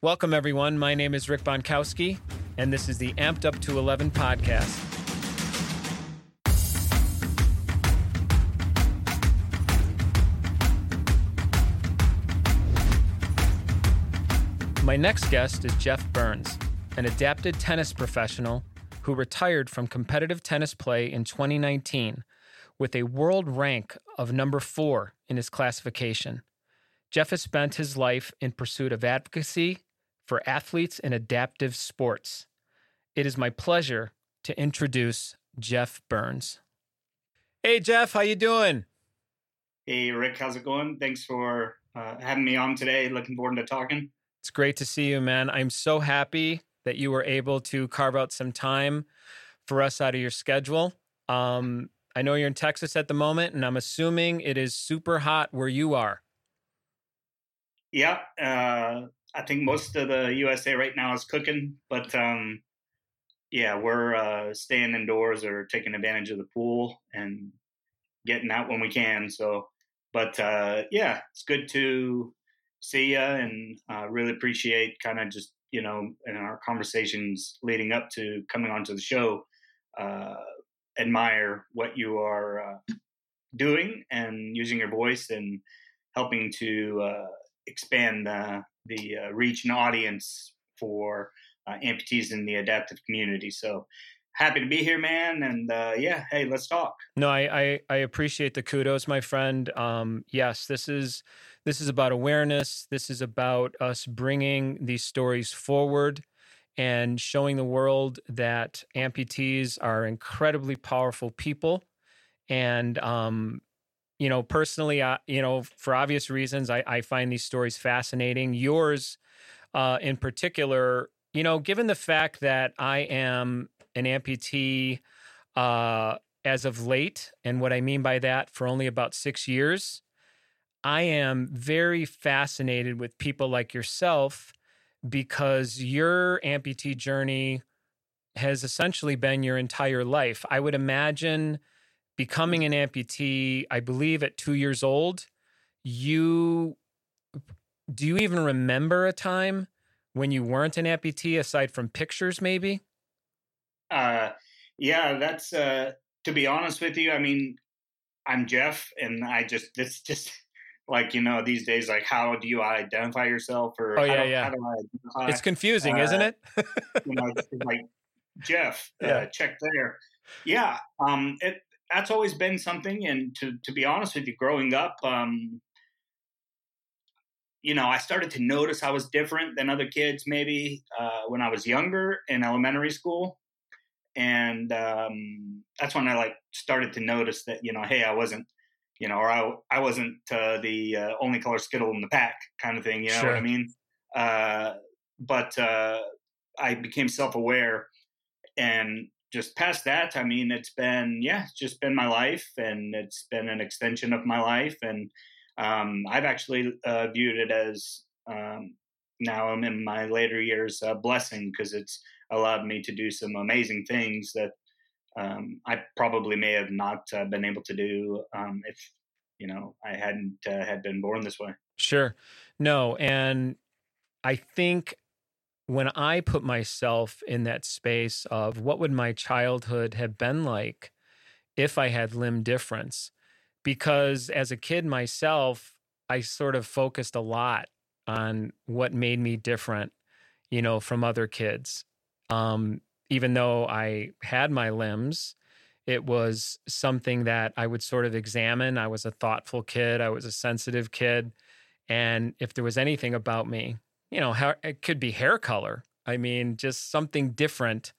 Welcome, everyone. My name is Rick Bonkowski, and this is the Amped Up to 11 podcast. My next guest is Jeff Bourns, an adapted tennis professional who retired from competitive tennis play in 2019 with a world rank of number four in his classification. Jeff has spent his life in pursuit of advocacy for athletes in adaptive sports. It is my pleasure to introduce Jeff Bourns. Hey Jeff, how you doing? Hey Rick, how's it going? Thanks for uh, having me on today. Looking forward to talking. It's great to see you, man. I'm so happy that you were able to carve out some time for us out of your schedule. Um, I know you're in Texas at the moment, and I'm assuming it is super hot where you are. Yeah, uh, I think most of the USA right now is cooking, but um, yeah, we're uh, staying indoors or taking advantage of the pool and getting out when we can. So, but uh, yeah, it's good to see you and uh, really appreciate kind of just you know in our conversations leading up to coming onto the show. Uh, admire what you are uh, doing and using your voice and helping to uh, expand the the uh, reach and audience for uh, amputees in the adaptive community. So happy to be here, man. And uh, yeah, hey, let's talk. No, I, I, I appreciate the kudos, my friend. Um, yes, this is this is about awareness. This is about us bringing these stories forward and showing the world that amputees are incredibly powerful people. And um, you know, personally, uh, you know, for obvious reasons, I, I find these stories fascinating. Yours, uh, in particular, you know, given the fact that I am an amputee uh, as of late, and what I mean by that, for only about six years, I am very fascinated with people like yourself because your amputee journey has essentially been your entire life. I would imagine becoming an amputee, I believe at two years old, you do you even remember a time when you weren't an amputee aside from pictures, maybe? Uh, yeah, that's uh, to be honest with you. I mean, I'm Jeff, and I just this just like you know these days like how do you identify yourself or oh yeah do, yeah it's confusing uh, isn't it you know like jeff uh, yeah. check there yeah um it that's always been something. And to to be honest with you, growing up, um, you know, I started to notice I was different than other kids maybe uh, when I was younger in elementary school, and um, that's when I like started to notice that you know, hey, I wasn't. You know, or I, I wasn't uh, the uh, only color skittle in the pack kind of thing. You know sure. what I mean? Uh, but uh, I became self aware and just past that, I mean, it's been, yeah, it's just been my life and it's been an extension of my life. And um, I've actually uh, viewed it as um, now I'm in my later years a blessing because it's allowed me to do some amazing things that um, I probably may have not uh, been able to do um, if, you know, I hadn't uh, had been born this way. Sure. No. And I think when I put myself in that space of what would my childhood have been like if I had limb difference, because as a kid myself, I sort of focused a lot on what made me different, you know, from other kids. Um, even though I had my limbs, it was something that I would sort of examine. I was a thoughtful kid, I was a sensitive kid. And if there was anything about me you know, hair, it could be hair color. I mean, just something different.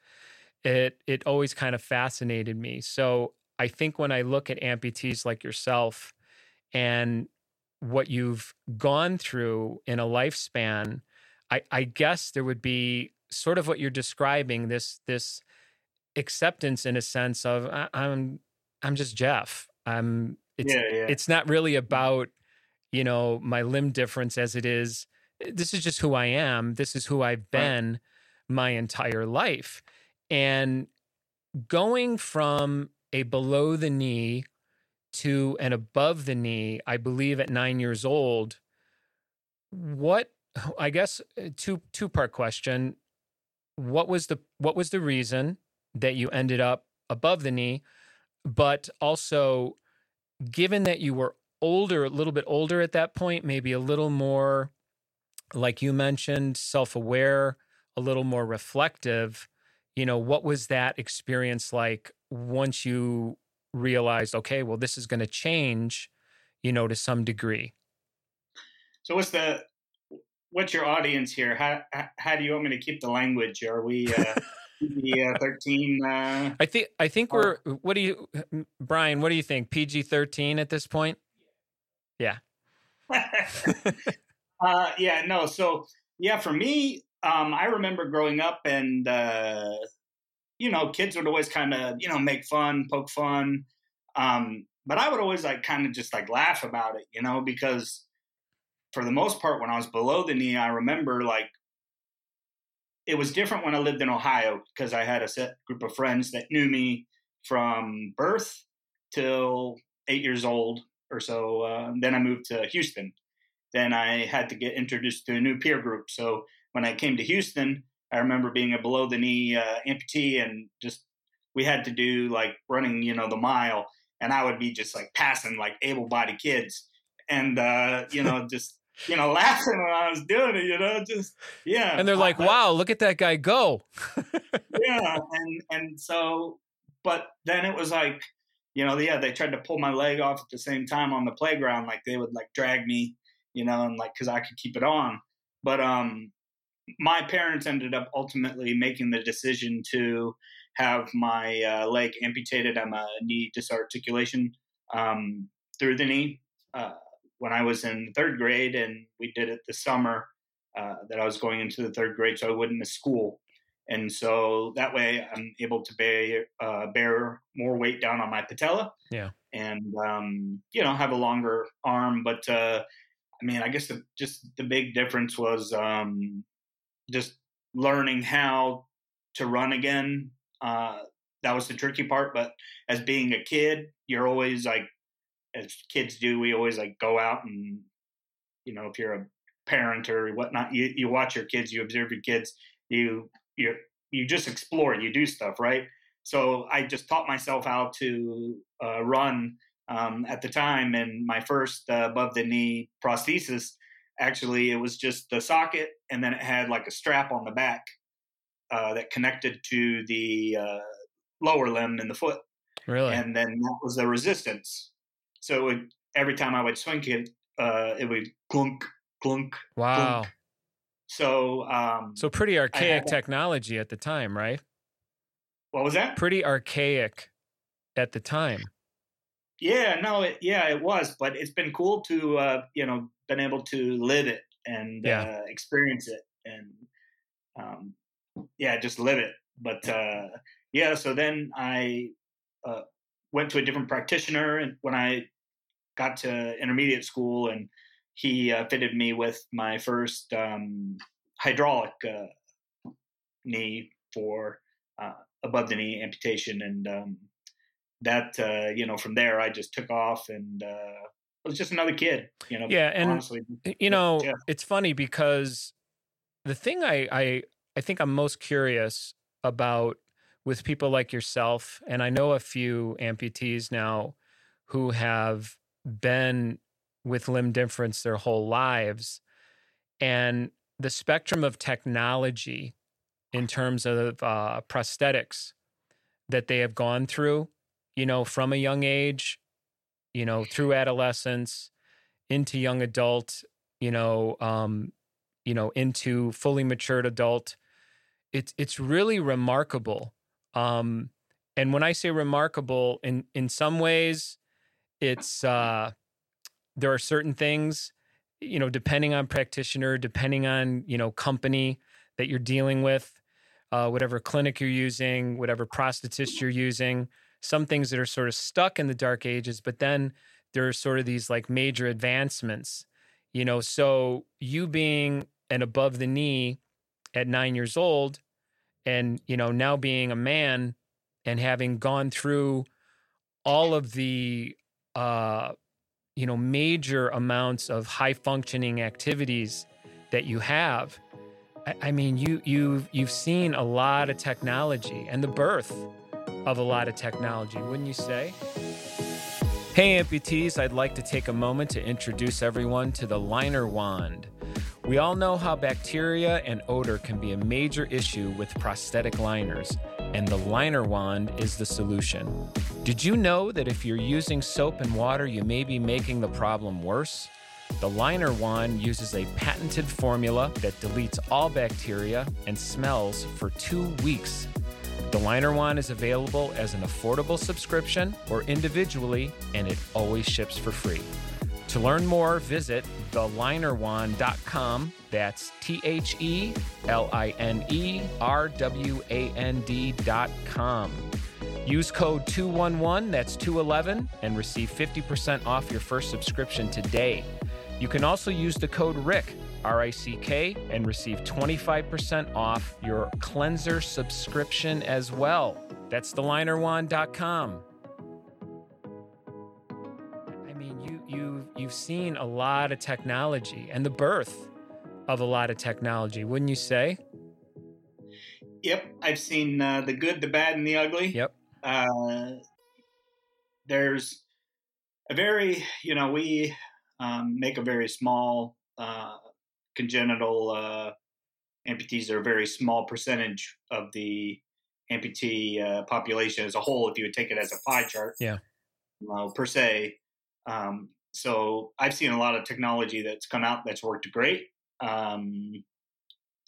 It it always kind of fascinated me. So I think when I look at amputees like yourself and what you've gone through in a lifespan, I, I guess there would be sort of what you're describing this this acceptance in a sense of I, I'm I'm just Jeff. I'm it's yeah, yeah. it's not really about you know my limb difference as it is this is just who I am. This is who I've been right. my entire life. And going from a below the knee to an above the knee, I believe at nine years old, what I guess uh, two two part question. What was the what was the reason that you ended up above the knee? But also, given that you were older, a little bit older at that point, maybe a little more, like you mentioned, self aware, a little more reflective. You know, what was that experience like once you realized, okay, well, this is going to change, you know, to some degree? So, what's the what's your audience here? How how do you want me to keep the language? Are we uh, PG uh, thirteen? Uh, I think I think we're. What do you, Brian? What do you think? PG thirteen at this point? Yeah. uh, yeah. No. So yeah, for me, um, I remember growing up, and uh, you know, kids would always kind of you know make fun, poke fun. Um, but I would always like kind of just like laugh about it, you know, because for the most part, when I was below the knee, I remember like it was different when I lived in Ohio because I had a set group of friends that knew me from birth till eight years old or so. Uh, then I moved to Houston. Then I had to get introduced to a new peer group. So when I came to Houston, I remember being a below the knee uh, amputee and just we had to do like running, you know, the mile, and I would be just like passing like able bodied kids and uh, you know just you know, laughing when I was doing it, you know, just yeah. And they're like, "Wow, look at that guy go!" yeah, and and so, but then it was like, you know, yeah, they tried to pull my leg off at the same time on the playground, like they would like drag me, you know, and like because I could keep it on, but um, my parents ended up ultimately making the decision to have my uh, leg amputated. I'm a knee disarticulation um, through the knee. Uh, when I was in third grade, and we did it the summer uh, that I was going into the third grade, so I wouldn't miss school. And so that way, I'm able to bear uh, bear more weight down on my patella. Yeah, and um, you know have a longer arm. But uh, I mean, I guess the, just the big difference was um, just learning how to run again. Uh, that was the tricky part. But as being a kid, you're always like as kids do, we always like go out and, you know, if you're a parent or whatnot, you, you watch your kids, you observe your kids, you, you, you just explore, you do stuff, right? So I just taught myself how to uh, run um, at the time. And my first uh, above the knee prosthesis, actually, it was just the socket, and then it had like a strap on the back uh, that connected to the uh, lower limb in the foot. Really? And then that was the resistance. So would, every time I would swing it, uh, it would clunk, clunk. Wow. Clunk. So, um, so pretty archaic technology at the time, right? What was that? Pretty archaic at the time. Yeah, no, it, yeah, it was, but it's been cool to uh, you know been able to live it and yeah. uh, experience it and um, yeah, just live it. But uh, yeah, so then I uh, went to a different practitioner and when I got to intermediate school and he uh, fitted me with my first um, hydraulic uh, knee for uh, above the knee amputation and um, that uh, you know from there I just took off and uh, was just another kid you know yeah and honestly, you know yeah. it's funny because the thing I, I I think I'm most curious about with people like yourself, and I know a few amputees now who have been with limb difference their whole lives, and the spectrum of technology in terms of uh, prosthetics that they have gone through, you know, from a young age, you know, through adolescence into young adult, you know, um, you know, into fully matured adult. It's it's really remarkable um, and when I say remarkable, in in some ways, it's uh, there are certain things, you know, depending on practitioner, depending on you know company that you're dealing with, uh, whatever clinic you're using, whatever prosthetist you're using. Some things that are sort of stuck in the dark ages, but then there are sort of these like major advancements, you know. So you being an above the knee at nine years old and you know now being a man and having gone through all of the uh you know major amounts of high functioning activities that you have. I, I mean, you you you've seen a lot of technology and the birth of a lot of technology, wouldn't you say? Hey, amputees, I'd like to take a moment to introduce everyone to the liner wand. We all know how bacteria and odor can be a major issue with prosthetic liners, and the liner wand is the solution. Did you know that if you're using soap and water, you may be making the problem worse? The liner wand uses a patented formula that deletes all bacteria and smells for two weeks. The liner wand is available as an affordable subscription or individually, and it always ships for free. To learn more, visit thelinerwand.com. That's T H E L I N E R W A N D.com. Use code 211, that's 211, and receive 50% off your first subscription today. You can also use the code RICK, R I C K, and receive 25% off your cleanser subscription as well. That's thelinerwand.com. I mean, you you you've seen a lot of technology and the birth of a lot of technology, wouldn't you say? Yep, I've seen uh, the good, the bad, and the ugly. Yep. Uh, there's a very, you know, we um, make a very small uh, congenital uh, amputees are a very small percentage of the amputee uh, population as a whole. If you would take it as a pie chart, yeah, well, per se. Um, so I've seen a lot of technology that's come out that's worked great. Um,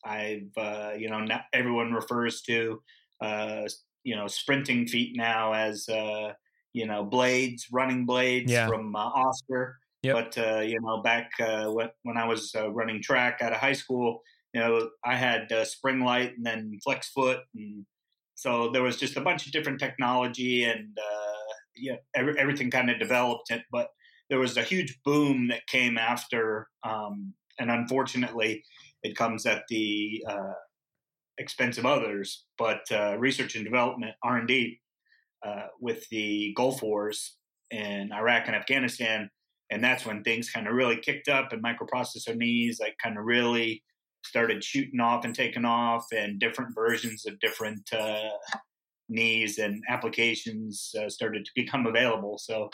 I've uh, you know everyone refers to uh, you know sprinting feet now as uh, you know blades, running blades Yeah. from uh, Oscar. Yep. But uh, you know back uh, when I was uh, running track out of high school, you know I had uh, Springlite and then flex foot, and so there was just a bunch of different technology and uh, yeah every, everything kind of developed it. But there was a huge boom that came after, um, and unfortunately, it comes at the uh, expense of others. But research and development R and D with the Gulf Wars in Iraq and Afghanistan, and that's when things kind of really kicked up, and microprocessor knees like kind of really started shooting off and taking off, and different versions of different uh, knees and applications uh, started to become available. So,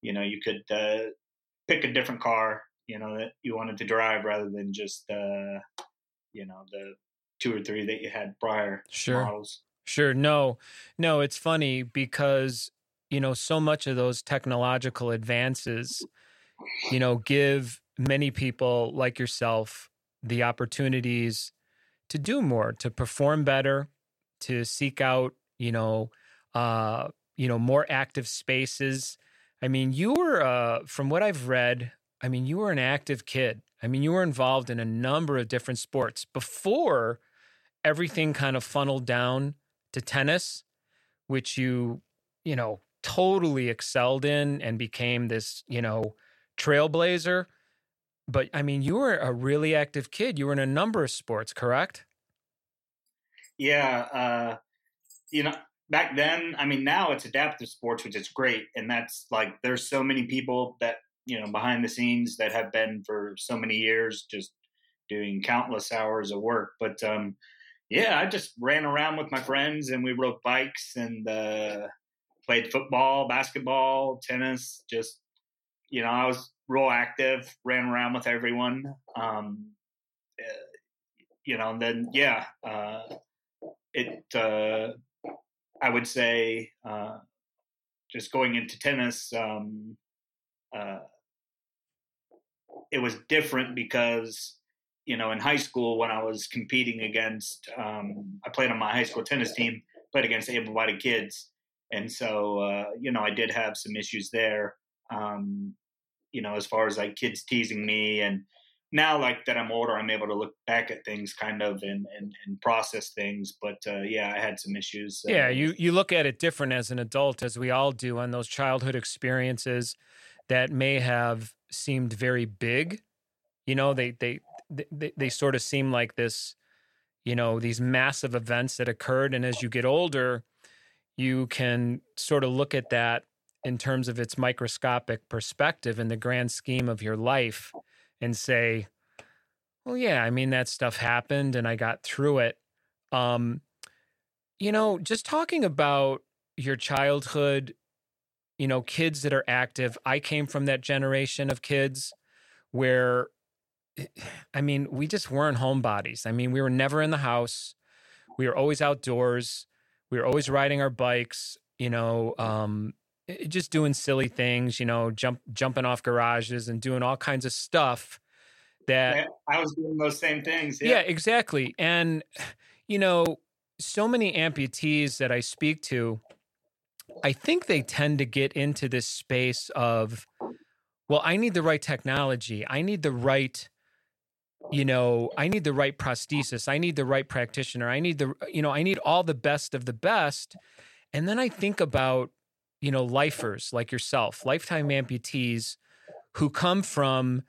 you know, you could uh, pick a different car, you know, that you wanted to drive rather than just, uh, you know, the two or three that you had prior Sure. models. Sure. No, no, it's funny because, you know, so much of those technological advances, you know, give many people like yourself the opportunities to do more, to perform better, to seek out, you know, uh, you know, more active spaces. I mean, you were, uh, from what I've read, I mean, you were an active kid. I mean, you were involved in a number of different sports before everything kind of funneled down to tennis, which you, you know, totally excelled in and became this, you know, trailblazer. But I mean, you were a really active kid. You were in a number of sports, correct? Yeah, uh, you know, back then, I mean, now it's adaptive sports, which is great, and that's like there's so many people that you know behind the scenes that have been for so many years just doing countless hours of work. But um, yeah, I just ran around with my friends, and we rode bikes and uh, played football, basketball, tennis. Just you know, I was real active, ran around with everyone. Um, you know, and then yeah. Uh, it uh, I would say uh, just going into tennis, um, uh, it was different because you know in high school when I was competing against, um, I played on my high school tennis team, played against able-bodied kids, and so uh, you know I did have some issues there. Um, you know, as far as like kids teasing me and now like that I'm older, I'm able to look back at things kind of and and, and process things. But uh, yeah, I had some issues. Uh, Yeah, you you look at it different as an adult, as we all do, on those childhood experiences that may have seemed very big. You know, they they they, they sort of seem like this, you know, these massive events that occurred, and as you get older, you can sort of look at that in terms of its microscopic perspective in the grand scheme of your life and say, Well, yeah, I mean that stuff happened and I got through it. Um, you know, just talking about your childhood, you know, kids that are active. I came from that generation of kids where eh, I mean, we just weren't homebodies. I mean, we were never in the house. We were always outdoors. We were always riding our bikes, you know, um, Eh, just doing silly things, you know, jump jumping off garages and doing all kinds of stuff that Yeah, I was doing those same things. yeah, Yeah. exactly. And, you know, so many amputees that I speak to, I think they tend to get into this space of, well, I need the right technology. I need the right, you know, I need the right prosthesis. I need the right practitioner. I need the, you know, I need all the best of the best. And then I think about, you know, lifers like yourself, lifetime amputees who come from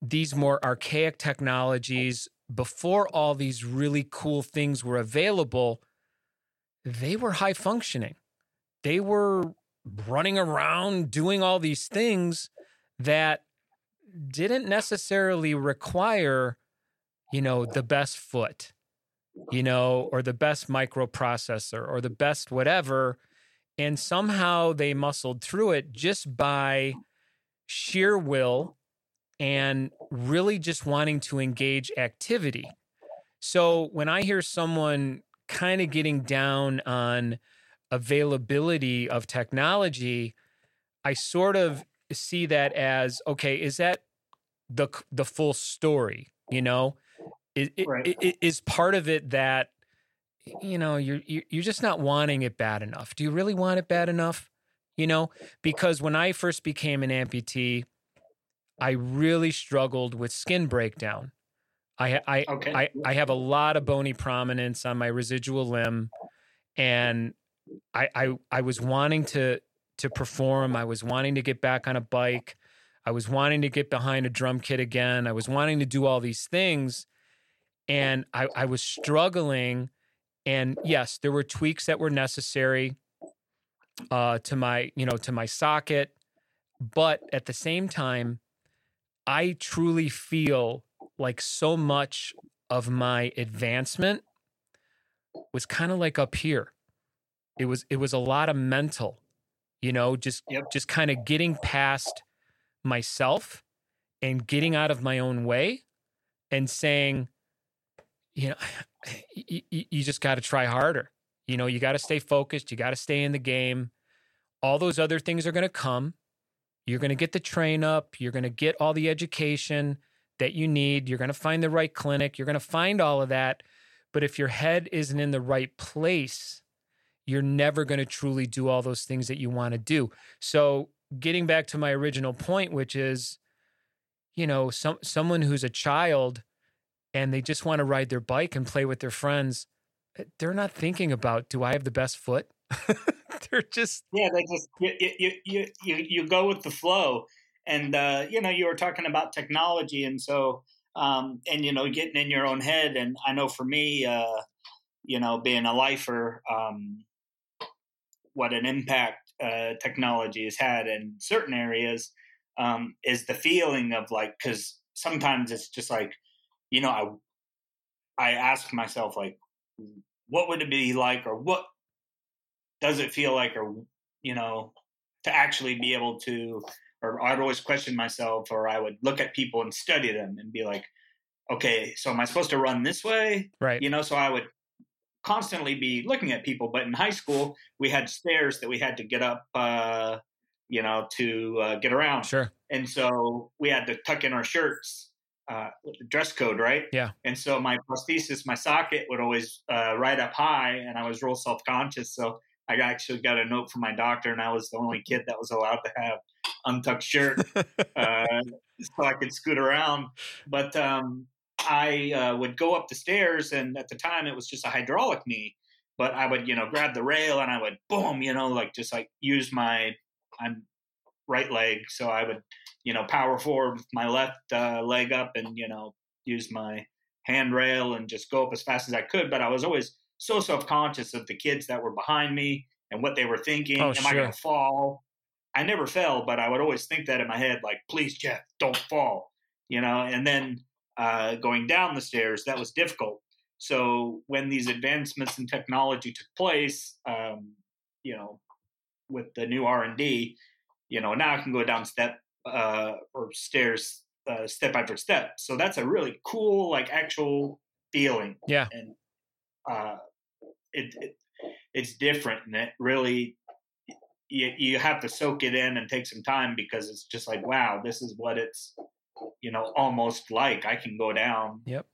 these more archaic technologies before all these really cool things were available, they were high functioning. They were running around doing all these things that didn't necessarily require, you know, the best foot, you know, or the best microprocessor or the best whatever. And somehow they muscled through it just by sheer will and really just wanting to engage activity. So when I hear someone kind of getting down on availability of technology, I sort of see that as okay, is that the the full story, you know? Is, Right. is, is part of it that you know you're you're you're just not wanting it bad enough. Do you really want it bad enough? You know, because when I first became an amputee, I really struggled with skin breakdown. I I Okay. I, I have a lot of bony prominence on my residual limb, and I, I I was wanting to to perform. I was wanting to get back on a bike. I was wanting to get behind a drum kit again. I was wanting to do all these things, and I, I was struggling. And yes, there were tweaks that were necessary uh, to my you know to my socket, but at the same time, I truly feel like so much of my advancement was kind of like up here. It was it was a lot of mental, you know, just Yep. just kind of getting past myself and getting out of my own way and saying, you know, you, you just got to try harder. You know, you got to stay focused. You got to stay in the game. All those other things are going to come. You're going to get the train up. You're going to get all the education that you need. You're going to find the right clinic. You're going to find all of that. But if your head isn't in the right place, you're never going to truly do all those things that you want to do. So, getting back to my original point, which is, you know, some someone who's a child and they just want to ride their bike and play with their friends, eh, they're not thinking about, do I have the best foot? they're just Yeah, they just you you you you, go with the flow, and uh, you know you were talking about technology, and so um, and you know getting in your own head, and I know for me, uh, you know, being a lifer, um, what an impact uh, technology has had in certain areas um, is the feeling of like because sometimes it's just like you know I I ask myself like what would it be like or what does it feel like or you know to actually be able to or i'd always question myself or i would look at people and study them and be like okay so am i supposed to run this way right. you know so i would constantly be looking at people but in high school we had stairs that we had to get up uh you know to uh, get around Sure. and so we had to tuck in our shirts uh, dress code, right? Yeah. And so my prosthesis, my socket would always uh, right up high, and I was real self conscious. So I actually got a note from my doctor, and I was the only kid that was allowed to have untucked shirt, uh, so I could scoot around. But um, I uh, would go up the stairs, and at the time it was just a hydraulic knee. But I would, you know, grab the rail and I would boom, you know, like just like use my I'm right leg, so I would you know, power forward with my left uh, leg up and, you know, use my handrail and just go up as fast as I could. But I was always so self conscious of the kids that were behind me and what they were thinking. Oh, Am I going to fall? I never fell, but I would always think that in my head, like, please, Jeff, don't fall, you know? And then uh, going down the stairs. That was difficult. So when these advancements in technology took place, um, you know, with the new R and D, you know, now I can go down step uh, or stairs uh, step by step. So that's a really cool, like actual feeling. Yeah. And uh, it, it it's different, and it really you you have to soak it in and take some time because it's just like wow, this is what it's you know almost like. I can go down. Yep.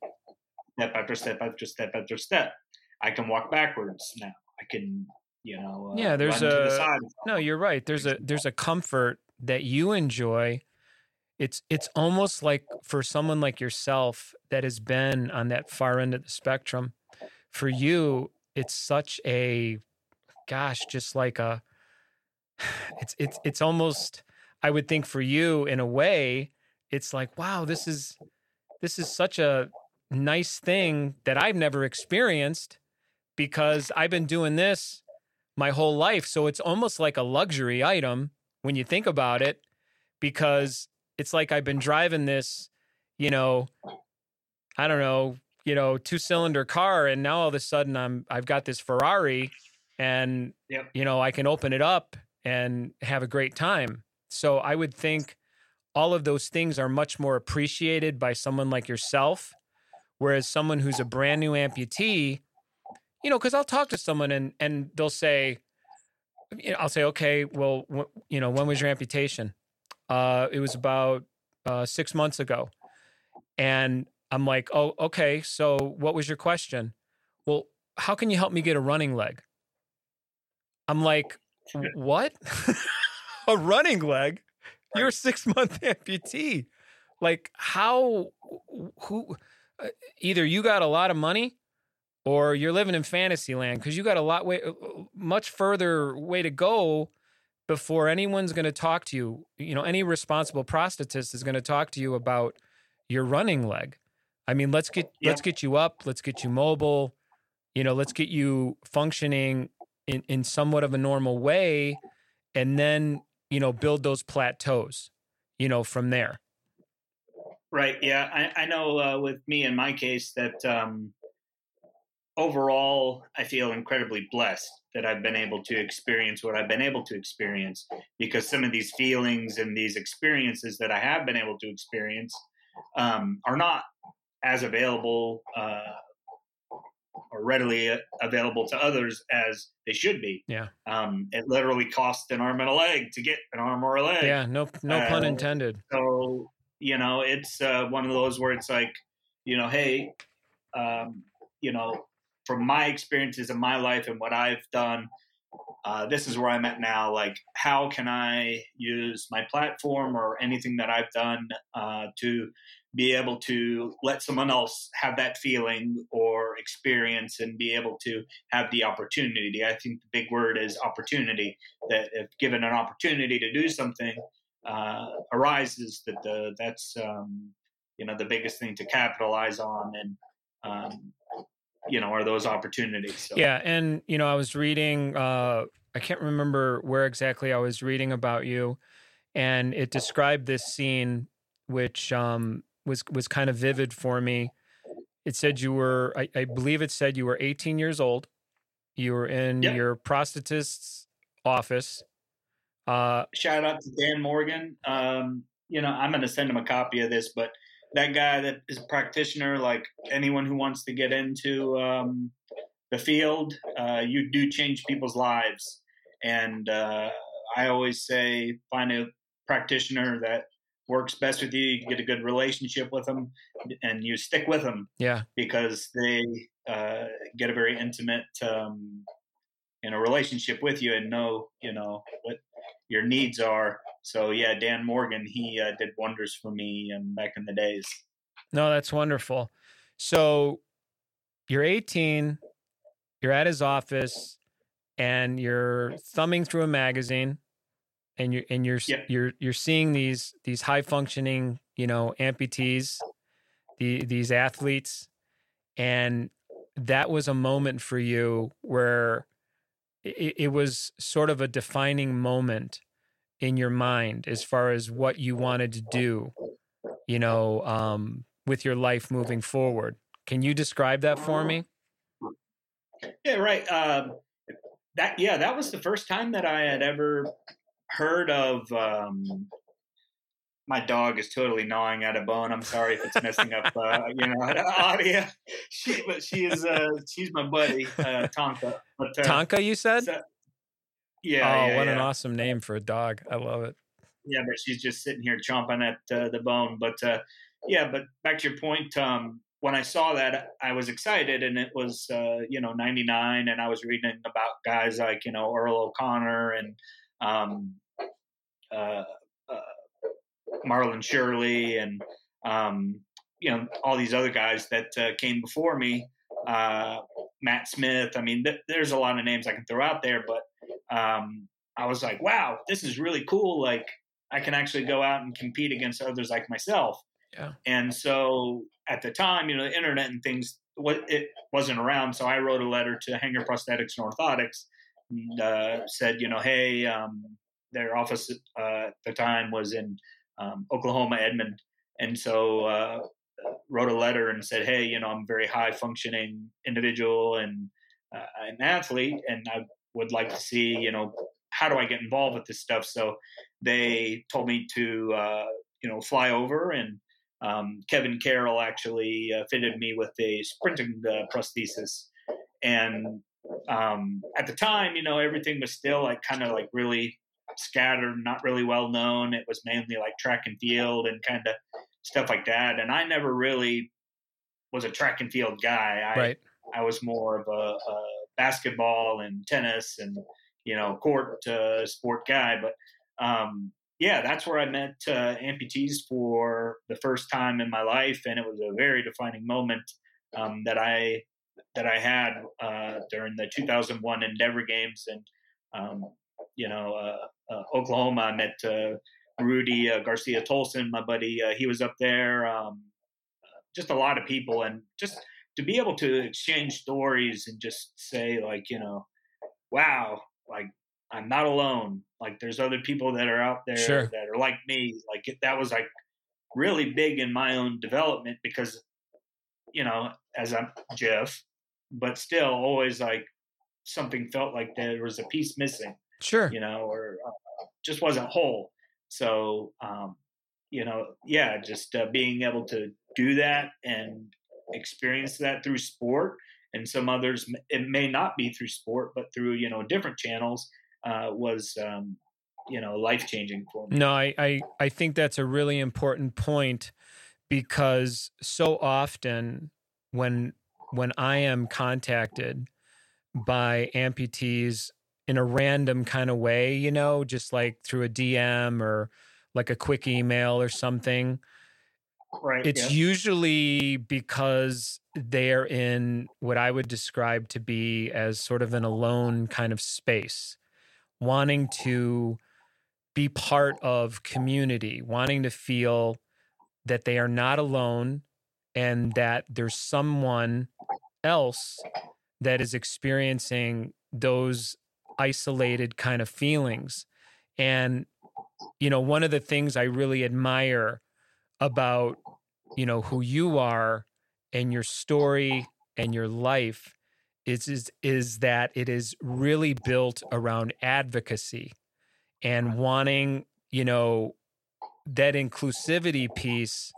Step after step after step after step. I can walk backwards now. I can you know. Uh, yeah, there's a the no. You're right. There's a there's a comfort that you enjoy. It's it's almost like for someone like yourself that has been on that far end of the spectrum. For you, it's such a gosh, just like a it's it's it's almost I would think for you in a way, it's like, wow, this is this is such a nice thing that I've never experienced because I've been doing this my whole life. So it's almost like a luxury item when you think about it, because it's like I've been driving this, you know, I don't know, you know, two cylinder car, and now all of a sudden I'm I've got this Ferrari, and yep. you know I can open it up and have a great time. So I would think all of those things are much more appreciated by someone like yourself, whereas someone who's a brand new amputee, you know, because I'll talk to someone and and they'll say, I'll say, okay, well, you know, when was your amputation? Uh, it was about uh, six months ago, and I'm like, oh, okay. So what was your question? Well, how can you help me get a running leg? I'm like, what? a running leg? You're a six month amputee. Like, how, who, uh, either you got a lot of money or you're living in fantasy land because you got a lot way, uh, much further way to go before anyone's going to talk to you. You know, any responsible prosthetist is going to talk to you about your running leg. I mean, let's get yeah. let's get you up, let's get you mobile, you know, let's get you functioning in in somewhat of a normal way, and then you know build those plateaus, you know, from there. Right. Yeah, I, I know uh, with me in my case that um, overall I feel incredibly blessed that I've been able to experience what I've been able to experience because some of these feelings and these experiences that I have been able to experience um, are not as available uh, or readily available to others as they should be. Yeah. Um, it literally costs an arm and a leg to get an arm or a leg. Yeah. No, no uh, pun intended. So you know, it's uh, one of those where it's like, you know, hey, um, you know, from my experiences in my life and what I've done, uh, this is where I'm at now. Like, how can I use my platform or anything that I've done uh, to be able to let someone else have that feeling or experience and be able to have the opportunity. I think the big word is opportunity. That if given an opportunity to do something uh, arises, that the that's um, you know the biggest thing to capitalize on and um, you know are those opportunities. So. Yeah, and you know I was reading. Uh, I can't remember where exactly I was reading about you, and it described this scene which um, was was kind of vivid for me. It said you were, I, I believe it said you were 18 years old. You were in your prosthetist's office. Uh, Shout out to Dan Morgan. Um, you know, I'm going to send him a copy of this, but that guy that is a practitioner, like anyone who wants to get into um, the field, uh, you do change people's lives. And uh, I always say, find a practitioner that works best with you. You get a good relationship with them, and you stick with them. Yeah, because they uh, get a very intimate, um, you know, relationship with you and know, you know, what your needs are. So yeah, Dan Morgan, he uh, did wonders for me um, back in the days. No, that's wonderful. So you're 18, you're at his office, and you're thumbing through a magazine and you're and you're yeah. you're you're seeing these these high functioning you know amputees the these athletes and that was a moment for you where it, it was sort of a defining moment in your mind as far as what you wanted to do you know um with your life moving forward. Can you describe that for me? Yeah, right. Um, that yeah, that was the first time that I had ever heard of. Um, my dog is totally gnawing at a bone. I'm sorry if it's messing up, uh, you know, audio. She, but she is, uh, she's my buddy, uh, Tonka. But, uh, Tonka, you said? So, yeah. Oh, yeah, what yeah. an awesome name for a dog! I love it. Yeah, but she's just sitting here chomping at uh, the bone. But uh, yeah, but back to your point. Um, when I saw that, I was excited, and it was uh, you know '99, and I was reading about guys like you know Earl O'Connor and um, uh, uh, Marlon Shirley, and um, you know all these other guys that uh, came before me. Uh, Matt Smith. I mean, th- there's a lot of names I can throw out there, but um, I was like, wow, this is really cool. Like I can actually go out and compete against others like myself. Yeah. And so at the time, you know, the internet and things, what it wasn't around. So I wrote a letter to Hanger Prosthetics and Orthotics and uh, said, you know, hey, um, their office uh, at the time was in um, Oklahoma, Edmond. And so uh, wrote a letter and said, hey, you know, I'm a very high functioning individual and uh, an athlete, and I would like to see, you know, how do I get involved with this stuff? So they told me to, uh, you know, fly over and um, Kevin Carroll actually uh, fitted me with a sprinting uh, prosthesis. And um, at the time, you know, everything was still like kind of like really scattered, not really well known. It was mainly like track and field and kind of stuff like that. And I never really was a track and field guy. I, Right. I was more of a, a basketball and tennis and you know court uh, sport guy. But um, yeah, that's where I met uh, amputees for the first time in my life, and it was a very defining moment um, that I that I had uh, during the 2001 Endeavor Games, and um, you know uh, uh, Oklahoma. I met uh, Rudy uh, Garcia Tolson, my buddy. Uh, he was up there. Um, just a lot of people, and just to be able to exchange stories and just say like you know wow like i'm not alone like there's other people that are out there Sure. that are like me like it, that was like really big in my own development because you know as i'm jeff but still always like something felt like there was a piece missing Sure. you know or uh, just wasn't whole. So um you know yeah just uh, being able to do that and experience that through sport and some others it may not be through sport but through you know different channels uh, was um, you know life changing for me. No, I, I I think that's a really important point because so often when when I am contacted by amputees in a random kind of way, you know, just like through a DM or like a quick email or something, right it's yeah. usually because they're in what I would describe to be as sort of an alone kind of space, wanting to be part of community, wanting to feel that they are not alone and that there's someone else that is experiencing those isolated kind of feelings. And, you know, one of the things I really admire about, you know, who you are and your story and your life is is is that it is really built around advocacy and wanting, you know, that inclusivity piece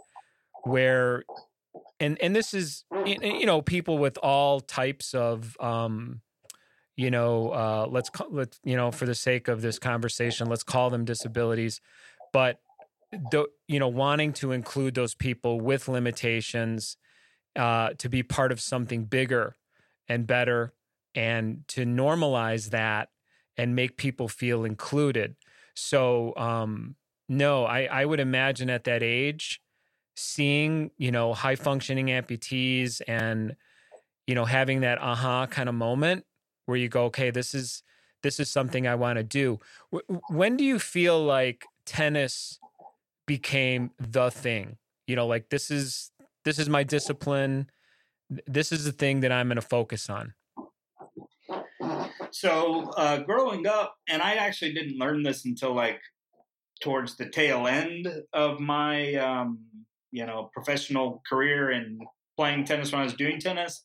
where and and this is you know people with all types of um you know uh let's call let you know for the sake of this conversation let's call them disabilities but you know wanting to include those people with limitations uh to be part of something bigger and better and to normalize that and make people feel included. So um no i i would imagine at that age seeing you know high functioning amputees and you know having that aha kind of moment where you go okay this is this is something i want to do. W- when do you feel like tennis became the thing? You know like this is this is my discipline. This is the thing that i'm going to focus on. So uh, growing up and i actually didn't learn this until like towards the tail end of my um, you know professional career and playing tennis when I was doing tennis,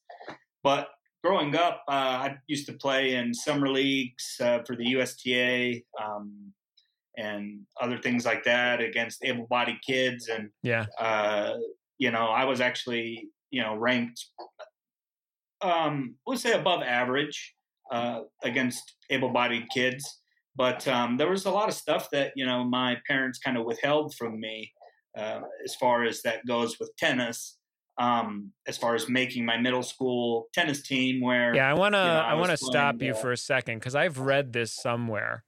but growing up, uh, I used to play in summer leagues uh, for the USTA um, and other things like that against able-bodied kids, and yeah, uh, you know, I was actually you know ranked, um, let's say above average uh, against able-bodied kids. But um, there was a lot of stuff that you know my parents kind of withheld from me uh, as far as that goes with tennis um, as far as making my middle school tennis team. Where yeah, I want to you know, I, I want to stop you for a second because I've read this somewhere.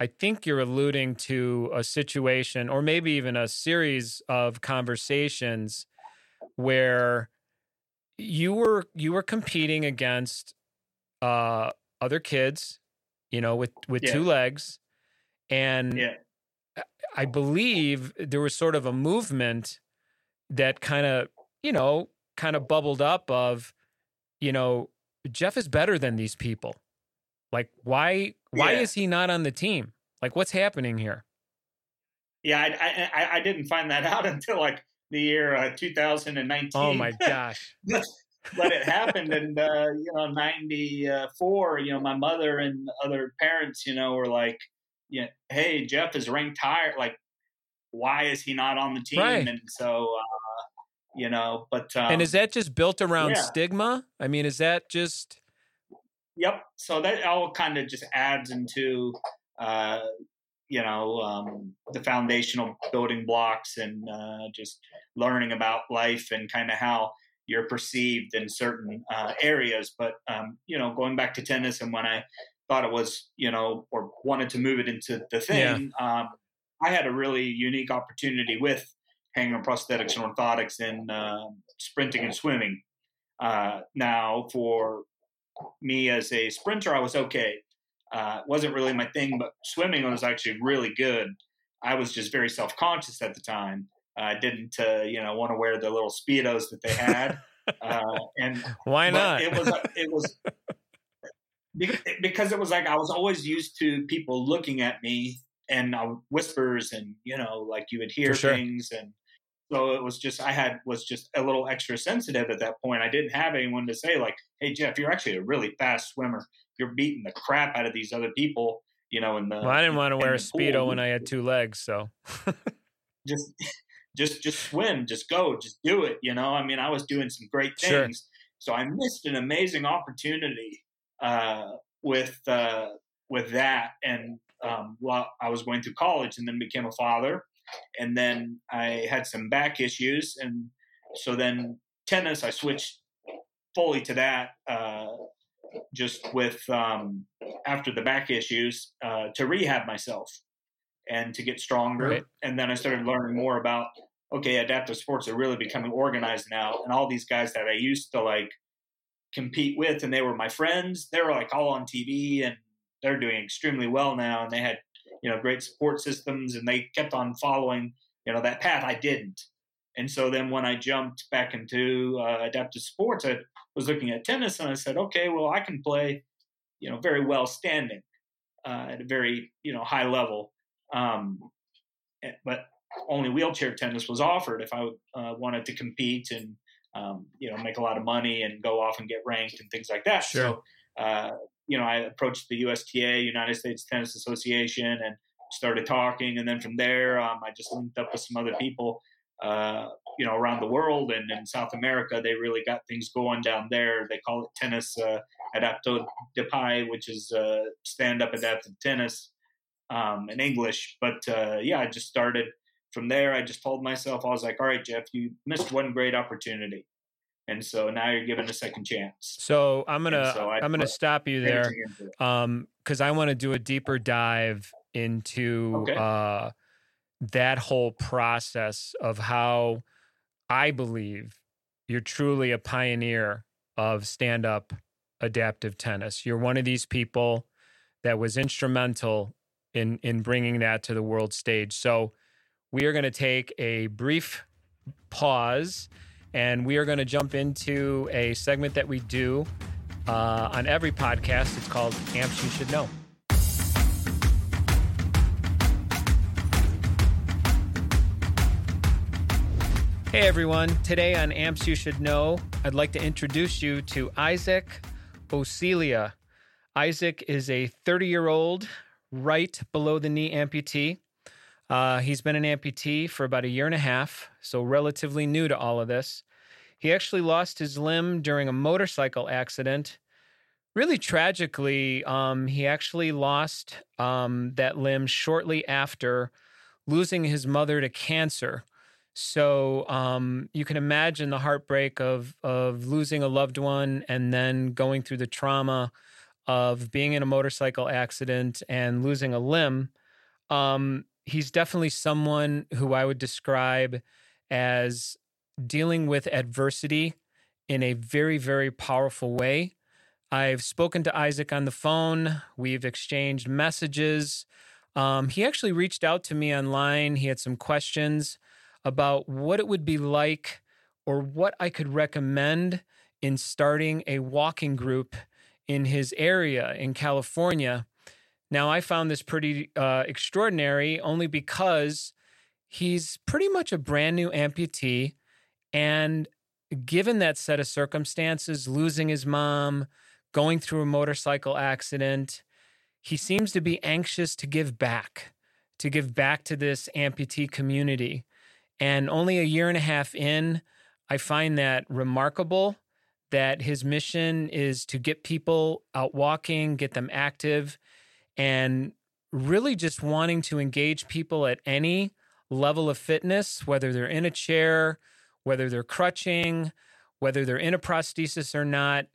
I think you're alluding to a situation, or maybe even a series of conversations where you were you were competing against uh, other kids, you know, with with yeah. two legs, and yeah. I believe there was sort of a movement that kind of you know, kind of bubbled up of, you know, Jeff is better than these people. Like, why why yeah. is he not on the team? Like, what's happening here? Yeah, I I, I didn't find that out until like the year uh, 2019. Oh my gosh! but, it happened, and uh, you know, 94. You know, my mother and other parents, you know, were like, "Yeah, hey, Jeff is ranked higher. Like, why is he not on the team?" Right. And so uh, you know. But um, and is that just built around yeah. stigma? I mean, is that just? Yep. So that all kind of just adds into, uh, you know, um, the foundational building blocks and uh, just learning about life and kind of how you're perceived in certain uh, areas. But um, you know, going back to tennis and when I thought it was, you know, or wanted to move it into the thing. Yeah. Um, I had a really unique opportunity with Hanger prosthetics and orthotics in uh, sprinting and swimming. Uh, now, for me as a sprinter, I was okay. Uh, wasn't really my thing, but swimming was actually really good. I was just very self conscious at the time. I didn't, uh, you know, want to wear the little speedos that they had. Uh, and why not? It was it was because it was like I was always used to people looking at me and uh, whispers and you know like you would hear sure. things and so it was just I had was just a little extra sensitive at that point. I didn't have anyone to say like, "Hey Jeff, you're actually a really fast swimmer. You're beating the crap out of these other people." You know, in the well, I didn't want to wear a speedo pool. when I had two legs, so just just just swim, just go, just do it. You know, I mean, I was doing some great things, sure. so I missed an amazing opportunity uh, with uh, with that, and um, while I was going through college, and then became a father and then I had some back issues, and so then tennis I switched fully to that. Uh, just with um, after the back issues uh, to rehab myself and to get stronger, right. and then I started learning more about okay, adaptive sports are really becoming organized now, and all these guys that I used to like compete with, and they were my friends. They were like all on TV, and they're doing extremely well now, and they had you know great support systems, and they kept on following you know that path. I didn't, and so then when I jumped back into uh, adaptive sports, I was looking at tennis, and I said, okay, well I can play you know very well standing uh, at a very you know high level, um, eh, but only wheelchair tennis was offered if I uh, wanted to compete and um, you know make a lot of money and go off and get ranked and things like that. Sure. So uh, you know, I approached the USTA, United States Tennis Association, and started talking. And then from there, um, I just linked up with some other people, uh, you know, around the world and in South America. They really got things going down there. They call it tennis uh, adaptado de pie, which is uh, stand up adaptive tennis um, in English. But uh, yeah, I just started from there. I just told myself, I was like, all right, Jeff, you missed one great opportunity and so now you're given a second chance. So I'm gonna so I'm gonna stop you there, um, because I want to do a deeper dive into okay. uh, that whole process of how I believe you're truly a pioneer of stand up adaptive tennis. You're one of these people that was instrumental in in bringing that to the world stage. So we are going to take a brief pause and we are going to jump into a segment that we do uh, on every podcast. It's called Amps You Should Know. Hey everyone, today on Amps You Should Know, I'd like to introduce you to Isaac Osilia. Isaac is a 30 year old, right below the knee amputee. Uh, he's been an amputee for about a year and a half, so relatively new to all of this. He actually lost his limb during a motorcycle accident. Really tragically, um, he actually lost um, that limb shortly after losing his mother to cancer. So um, you can imagine the heartbreak of of losing a loved one and then going through the trauma of being in a motorcycle accident and losing a limb. Um, he's definitely someone who I would describe as dealing with adversity in a very very powerful way. I've spoken to Isaac on the phone. We've exchanged messages. Um, he actually reached out to me online. He had some questions about what it would be like or what I could recommend in starting a walking group in his area in California. Now, I found this pretty uh, extraordinary only because he's pretty much a brand new amputee. And given that set of circumstances, losing his mom, going through a motorcycle accident, he seems to be anxious to give back, to give back to this amputee community. And only a year and a half in, I find that remarkable that his mission is to get people out walking, get them active, and really just wanting to engage people at any level of fitness, whether they're in a chair, whether they're crutching, whether they're in a prosthesis or not.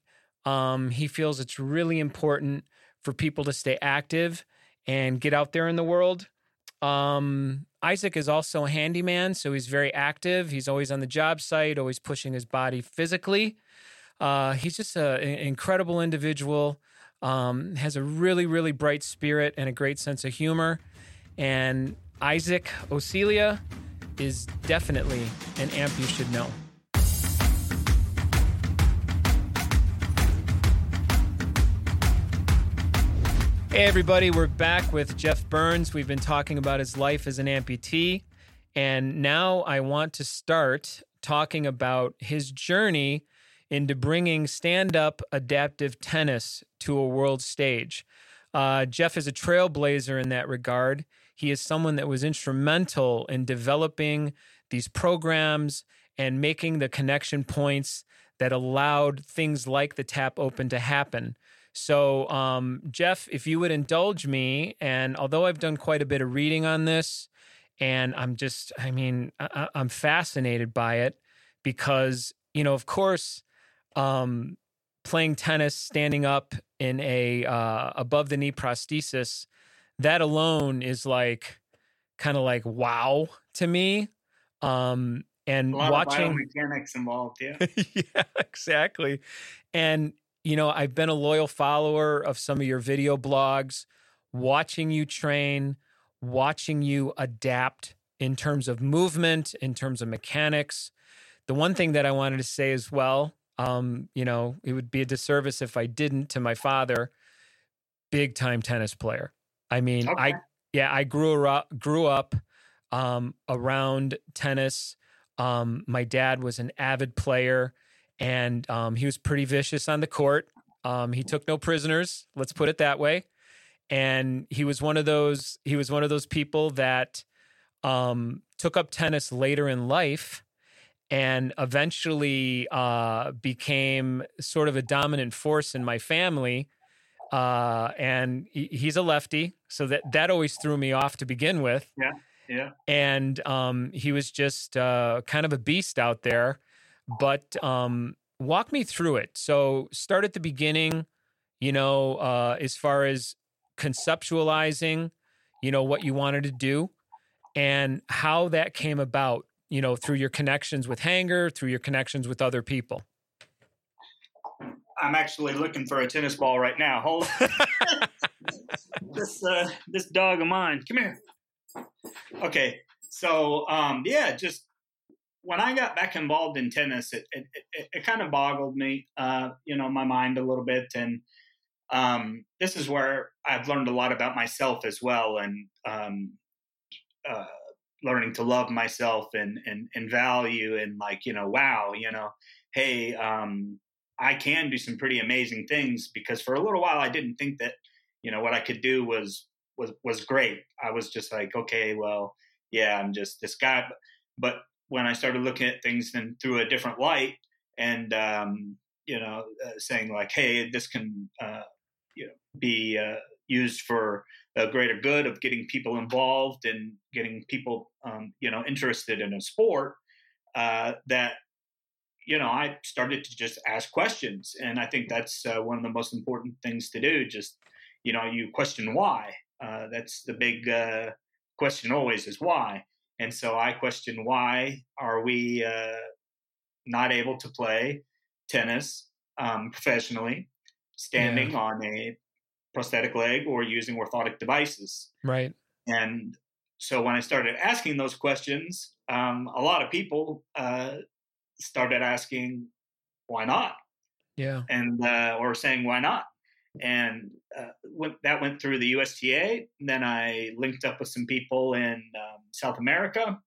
Um, he feels it's really important for people to stay active and get out there in the world. Um, Isaac is also a handyman, so he's very active. He's always on the job site, always pushing his body physically. Uh, he's just a, an incredible individual. Um, has a really, really bright spirit and a great sense of humor. And Isaac Osilia is definitely an amp you should know. Hey, everybody, we're back with Jeff Bourns. We've been talking about his life as an amputee. And now I want to start talking about his journey into bringing stand up adaptive tennis to a world stage. Uh, Jeff is a trailblazer in that regard. He is someone that was instrumental in developing these programs and making the connection points that allowed things like the TAP Open to happen. So, um, Jeff, if you would indulge me, and although I've done quite a bit of reading on this, and I'm just, I mean, I, am fascinated by it because, you know, of course, um, playing tennis, standing up in a uh, above the knee prosthesis, that alone is like kind of like wow to me. Um, and watching mechanics involved, yeah, yeah, exactly. And you know, I've been a loyal follower of some of your video blogs, watching you train, watching you adapt in terms of movement, in terms of mechanics. The one thing that I wanted to say as well, um, you know, it would be a disservice if I didn't to my father, big time tennis player. I mean, okay. I yeah, I grew up grew up um, around tennis. Um, my dad was an avid player and um, he was pretty vicious on the court. Um, he took no prisoners. Let's put it that way. And he was one of those. He was one of those people that um, took up tennis later in life, and eventually uh, became sort of a dominant force in my family. Uh, and he, he's a lefty, so that that always threw me off to begin with. Yeah, yeah. And um, he was just uh, kind of a beast out there but um, walk me through it. So start at the beginning, you know, uh, as far as conceptualizing, you know, what you wanted to do and how that came about, you know, through your connections with Hanger, through your connections with other people. I'm actually looking for a tennis ball right now. Hold this uh, this dog of mine. Come here. Okay, so um, yeah, just when I got back involved in tennis, it it, it, it kind of boggled me, uh, you know, my mind a little bit, and um, this is where I've learned a lot about myself as well, and um, uh, learning to love myself and and and value and like you know wow you know hey um I can do some pretty amazing things because for a little while I didn't think that you know what I could do was was was great. I was just like okay well yeah I'm just this guy but when I started looking at things then through a different light and um you know uh, saying like hey this can uh you know be uh, used for a greater good of getting people involved and getting people, um, you know, interested in a sport, uh, that you know, I started to just ask questions, and I think that's uh, one of the most important things to do. Just you know, you question why. Uh, that's the big uh, question always is why. And so I question why are we uh, not able to play tennis um, professionally, standing yeah. on a prosthetic leg or using orthotic devices. Right. And so when I started asking those questions, um, a lot of people uh, started asking, "Why not?" Yeah. And uh, or saying, "Why not?" And uh, went, that went through the USTA. Then I linked up with some people in um, South America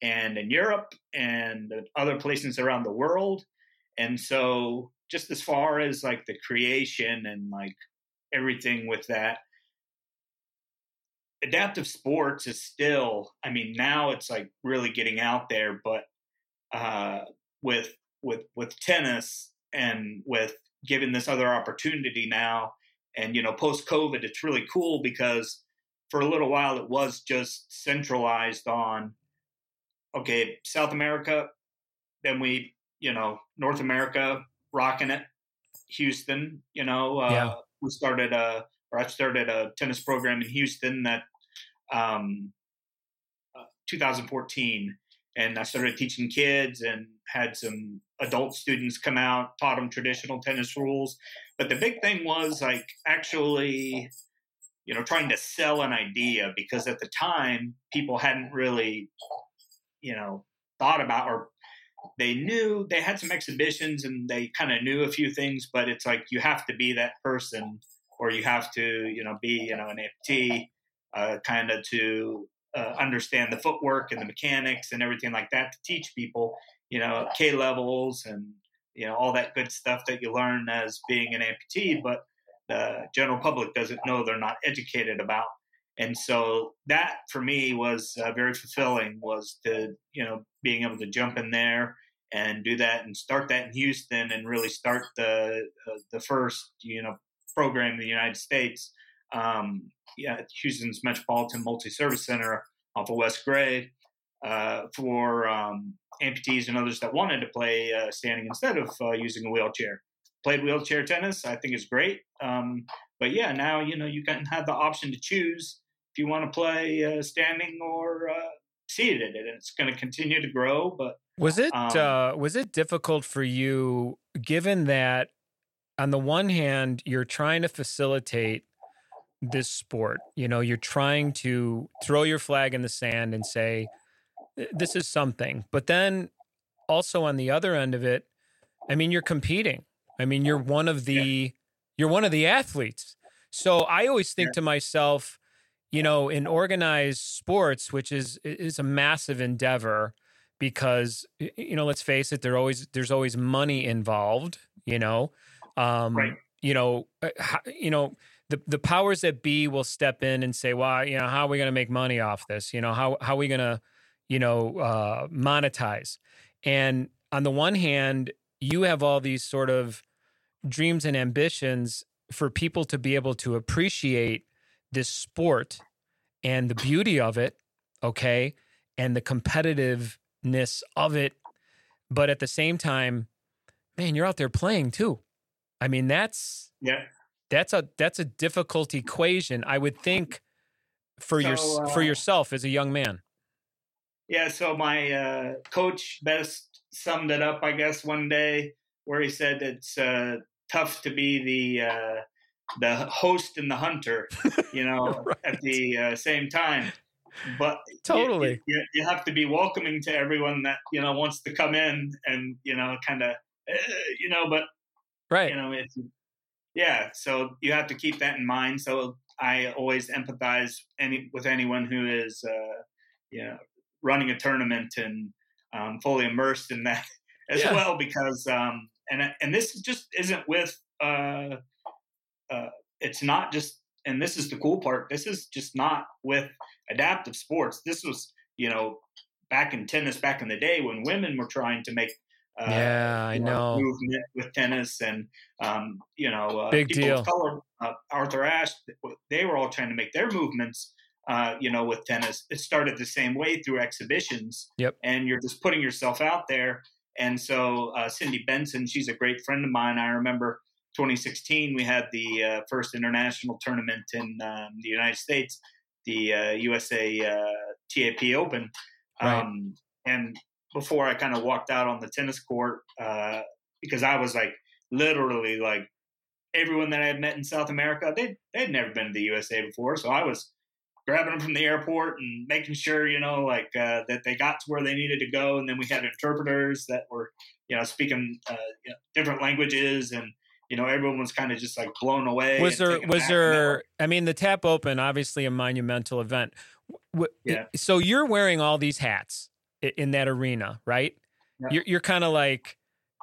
and in Europe and other places around the world. And so, just as far as like the creation and like everything with that. Adaptive sports is still, I mean, now it's like really getting out there, but uh, with with with tennis and with giving this other opportunity now, and you know, post COVID, it's really cool because for a little while it was just centralized on okay, South America, then we, you know, North America rocking it, Houston, you know, uh, yeah. we started a or I started a tennis program in Houston that um, uh, 2014, and I started teaching kids and had some adult students come out, taught them traditional tennis rules. But the big thing was like actually, you know, trying to sell an idea because at the time people hadn't really, you know, thought about or they knew they had some exhibitions and they kind of knew a few things, but it's like you have to be that person or you have to, you know, be, you know, an amputee uh, kind of to uh, understand the footwork and the mechanics and everything like that to teach people, you know, K levels and, you know, all that good stuff that you learn as being an amputee, but the general public doesn't know they're not educated about. And so that for me was uh, very fulfilling was to you know being able to jump in there and do that and start that in Houston and really start the uh, the first you know program in the United States. Um, yeah Houston's Metropolitan Multi Service Center off of West Gray uh, for um, amputees and others that wanted to play uh, standing instead of uh, using a wheelchair played wheelchair tennis I think is great um, but yeah now you know you can have the option to choose if you want to play uh, standing or uh, seated, and it's going to continue to grow. But was it um, uh, was it difficult for you, given that on the one hand you're trying to facilitate this sport, you know, you're trying to throw your flag in the sand and say this is something, but then also on the other end of it, I mean, you're competing. I mean, you're one of the yeah. you're one of the athletes. So I always think yeah. to myself, you know, in organized sports, which is is a massive endeavor because you know, let's face it, there always there's always money involved, you know. Um, right. you know, uh, you know, the the powers that be will step in and say, "Well, you know, how are we going to make money off this? You know, how how are we going to, you know, uh, monetize?" And on the one hand, you have all these sort of dreams and ambitions for people to be able to appreciate this sport and the beauty of it, okay, and the competitiveness of it. But at the same time, man, you're out there playing too. I mean, that's yeah, that's a that's a difficult equation. I would think for so, your uh, for yourself as a young man. Yeah. So my uh, coach best summed it up, I guess, one day where he said it's uh, tough to be the uh, the host and the hunter, you know, right. at the uh, same time. But totally, you, you, you, have to be welcoming to everyone that you know wants to come in and you know kind of uh, you know, but right, you know, it's yeah. So you have to keep that in mind. So I always empathize any with anyone who is uh, you know running a tournament and um, fully immersed in that as Yeah. well because um, and and this just isn't with uh, uh, it's not just and this is the cool part this is just not with adaptive sports this was you know back in tennis back in the day when women were trying to make uh, yeah, I know. movement with tennis and um, you know uh, Big deal. color uh, Arthur Ashe they were all trying to make their movements uh, you know with tennis it started the same way through exhibitions. Yep. and you're just putting yourself out there. And so uh, Cindy Benson she's a great friend of mine. I remember 2016 we had the uh, first international tournament in um, the United States the uh, USA uh, TAP Open. Right. um, and before I kind of walked out on the tennis court uh, because I was like literally like everyone that I had met in South America they they'd never been to the USA before, so I was grabbing them from the airport and making sure you know like uh, that they got to where they needed to go, and then we had interpreters that were you know speaking uh, you know, different languages and. You know, everyone was kind of just like blown away. was there was back, and they were- there i mean the TAP Open obviously a monumental event W- Yeah. so you're wearing all these hats in that arena right Yeah. you're, you're kind of like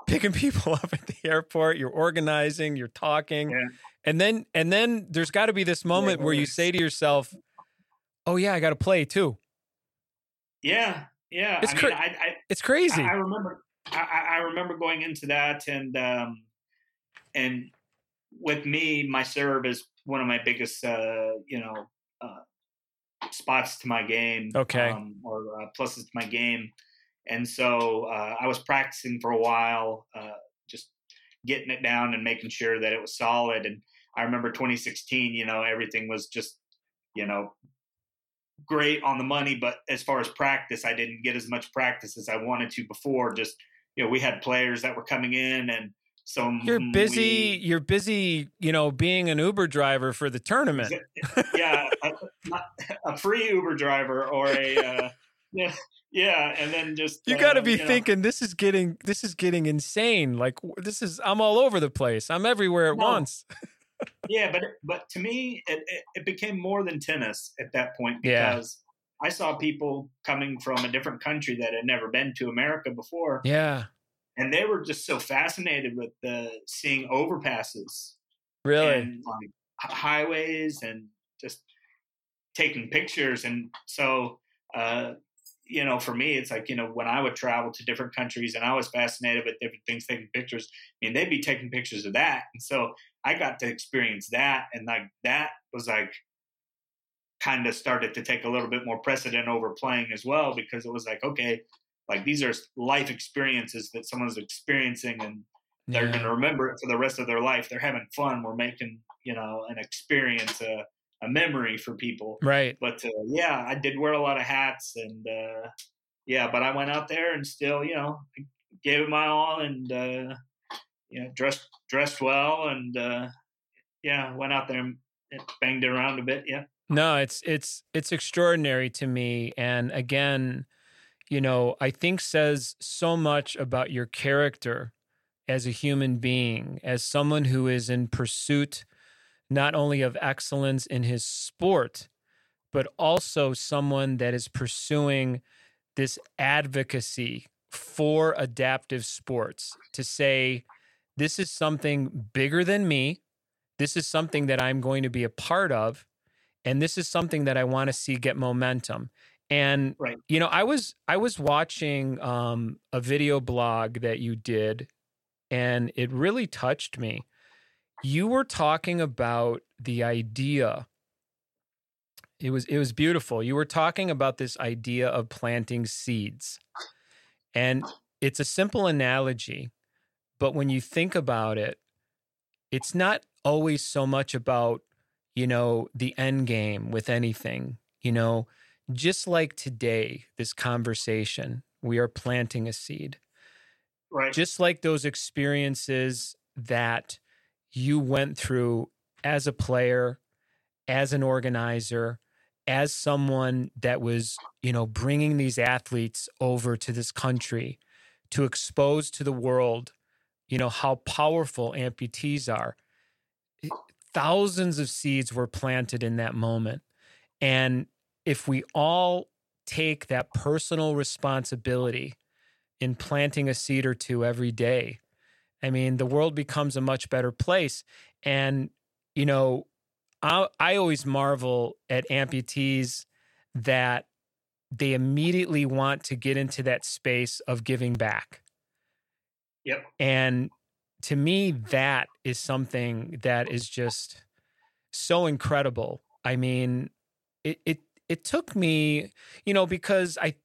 picking people up at the airport you're organizing you're talking Yeah. and then and then there's got to be this moment where you say to yourself oh yeah i got to play too Yeah, yeah. It's I cra- mean, I, I, it's crazy I, remember I, I I remember going into that and um, and with me, my serve is one of my biggest uh, you know uh, spots to my game. Okay. um, or uh, pluses to my game, and so uh, I was practicing for a while, uh, just getting it down and making sure that it was solid. And I remember 2016, you know, everything was just you know great on the money, but as far as practice, I didn't get as much practice as I wanted to before. Just you know, we had players that were coming in, and so you're we- busy you're busy you know being an uber driver for the tournament yeah, a, a free Uber driver or a uh, yeah, yeah, and then just You got to uh, be know, thinking this is getting this is getting insane. Like this is I'm all over the place. I'm everywhere at No. once. yeah, but but to me, it, it, it became more than tennis at that point Yeah. because I saw people coming from a different country that had never been to America before, Yeah, and they were just so fascinated with the seeing overpasses really. and like highways and just taking pictures and so uh you know for me it's like you know when i would travel to different countries and i was fascinated with different things taking pictures I mean they'd be taking pictures of that and so i got to experience that and like that was like kind of started to take a little bit more precedent over playing as well because it was like okay like these are life experiences that someone's experiencing and they're Yeah. going to remember it for the rest of their life. They're having fun. We're making, you know, an experience, a, a memory for people. Right. But uh, yeah, I did wear a lot of hats and uh, yeah, but I went out there and still, you know, gave it my all and, uh, you know, dressed, dressed well and uh, yeah, went out there and banged it around a bit. Yeah. No, it's it's it's extraordinary to me and again, you know, I think says so much about your character as a human being, as someone who is in pursuit not only of excellence in his sport, but also someone that is pursuing this advocacy for adaptive sports to say, this is something bigger than me. This is something that I'm going to be a part of. And this is something that I want to see get momentum. And Right. you know, I was I was watching um, a video blog that you did, and it really touched me. You were talking about the idea. It was it was beautiful. You were talking about this idea of planting seeds, and it's a simple analogy, but when you think about it, it's not always so much about you know the end game with anything. You know, just like today, this conversation, we are planting a seed. Right. Just like those experiences that you went through as a player, as an organizer, as someone that was, you know, bringing these athletes over to this country to expose to the world, you know, how powerful amputees are. Oh. Thousands of seeds were planted in that moment. And if we all take that personal responsibility in planting a seed or two every day, I mean, the world becomes a much better place. And, you know, I, I always marvel at amputees that they immediately want to get into that space of giving back. Yep. And to me, that is something that is just so incredible. I mean, it it it took me, you know, because I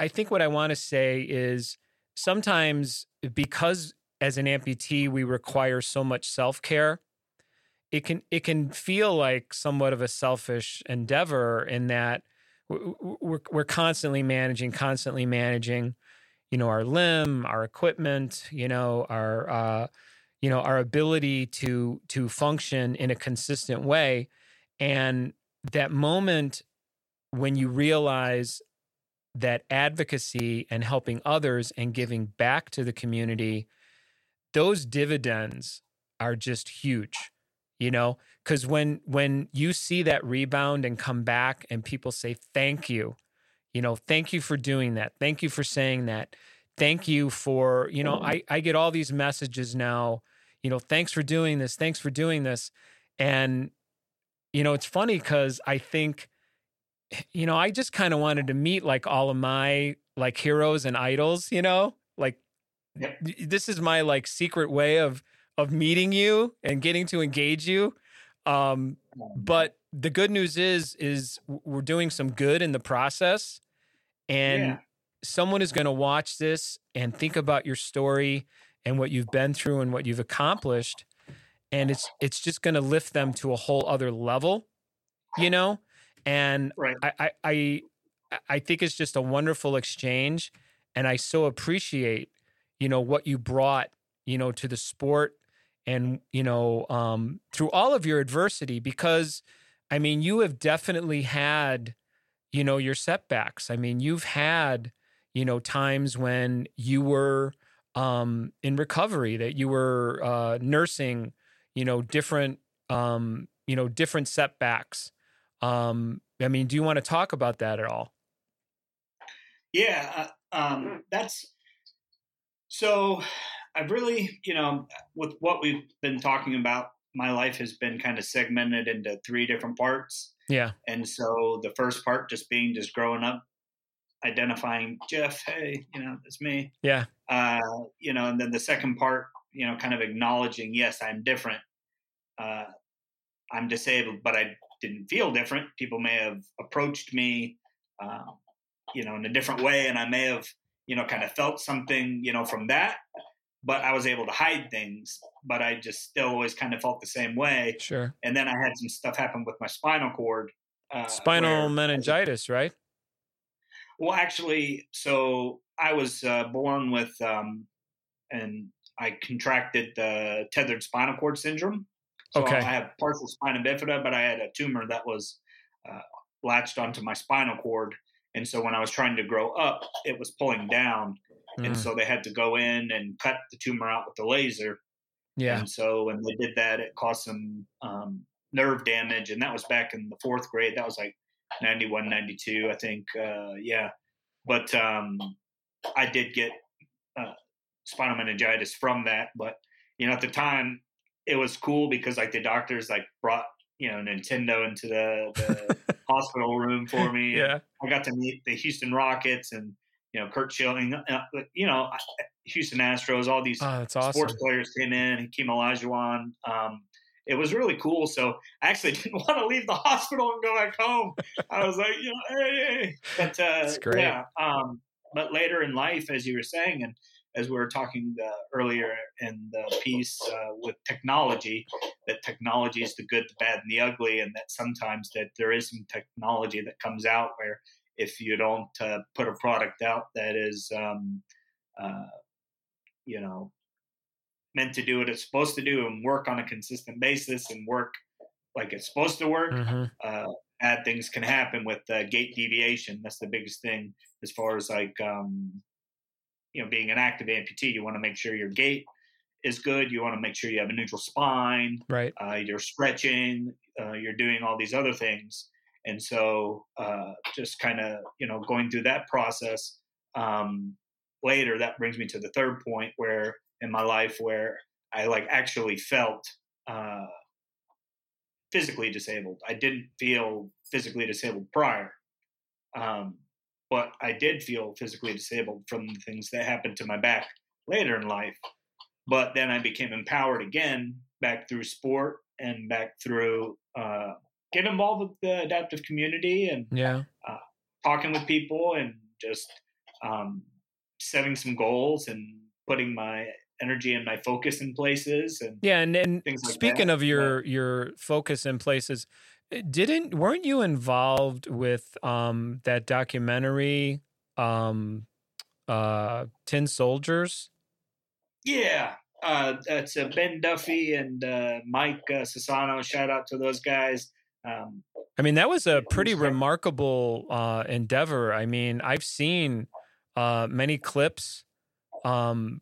I think what I want to say is sometimes because as an amputee we require so much self-care, it can it can feel like somewhat of a selfish endeavor in that we're we're constantly managing, constantly managing, you know, our limb, our equipment, you know, our uh, you know, our ability to to function in a consistent way, and that moment when you realize that advocacy and helping others and giving back to the community, those dividends are just huge you know? Because when when you see that rebound and come back and people say thank you you know thank you for doing that. Thank you for saying that. Thank you for you know i i get all these messages now you know thanks for doing this. Thanks for doing this. And you know it's funny because i think you know i just kind of wanted to meet like all of my like heroes and idols you know? Like yep. this is my like secret way of of meeting you and getting to engage you. Um, but the good news is, is we're doing some good in the process, and yeah. someone is going to watch this and think about your story and what you've been through and what you've accomplished, and it's it's just going to lift them to a whole other level, you know. And right. I, I I I think it's just a wonderful exchange, and I so appreciate you know what you brought you know to the sport and you know um, through all of your adversity because i mean you have definitely had you know your setbacks. I mean you've had you know times when you were um, in recovery that you were uh, nursing you know different um, you know different setbacks. Um, i mean do you want to talk about that at all? Yeah uh, um, that's so I've really, you know, with what we've been talking about, my life has been kind of segmented into three different parts. Yeah. And so the first part just being just growing up, identifying Jeff, hey, you know, it's me. Yeah. Uh, you know, and then the second part, you know, kind of acknowledging, yes, I'm different. Uh, I'm disabled, but I didn't feel different. People may have approached me, uh, you know, in a different way, and I may have, you know, kind of felt something, you know, from that but I was able to hide things, but I just still always kind of felt the same way. Sure. And then I had some stuff happen with my spinal cord. Uh, Spinal meningitis, right? Well, actually, so I was uh, born with, um, and I contracted the tethered spinal cord syndrome. So okay. I have partial spina bifida, but I had a tumor that was uh, latched onto my spinal cord. And so when I was trying to grow up, it was pulling down mm. and so they had to go in and cut the tumor out with the laser. Yeah. And so when they did that, it caused some um, nerve damage, and that was back in the fourth grade. That was like 91, 92, I think. Uh, yeah. But um, I did get uh, spinal meningitis from that. But you know, at the time, it was cool because like the doctors like brought you know Nintendo into the, the hospital room for me. Yeah, I got to meet the Houston Rockets and you know, Curt Schilling, uh, you know, Houston Astros, all these oh, awesome. sports players came in, Hakeem Olajuwon. Um, it was really cool. So I actually didn't want to leave the hospital and go back home. I was like, you know, hey, hey. But uh, yeah. Um, but later in life, as you were saying, and as we were talking uh, earlier in the piece uh, with technology, that technology is the good, the bad, and the ugly, and that sometimes that there is some technology that comes out where if you don't uh, put a product out that is, um, uh, you know, meant to do what it's supposed to do and work on a consistent basis and work like it's supposed to work, mm-hmm. uh, bad things can happen with gait deviation. That's the biggest thing as far as like, um, you know, being an active amputee. You want to make sure your gait is good. You want to make sure you have a neutral spine. Right. Uh, you're stretching. Uh, you're doing all these other things And so, uh, just kind of, you know, going through that process um, later, that brings me to the third point where in my life where I like actually felt uh, physically disabled. I didn't feel physically disabled prior. Um, but I did feel physically disabled from the things that happened to my back later in life. But then I became empowered again back through sport and back through uh, getting involved with the adaptive community and yeah, uh, talking with people and just um, setting some goals and putting my energy and my focus in places and yeah and, and like speaking of your your focus in places eh, didn't weren't you involved with um that documentary um uh Tin Soldiers yeah uh that's uh, Ben Duffy and uh Mike uh, Sassano. shout out to those guys um i mean that was a pretty remarkable uh endeavor i mean i've seen uh many clips um,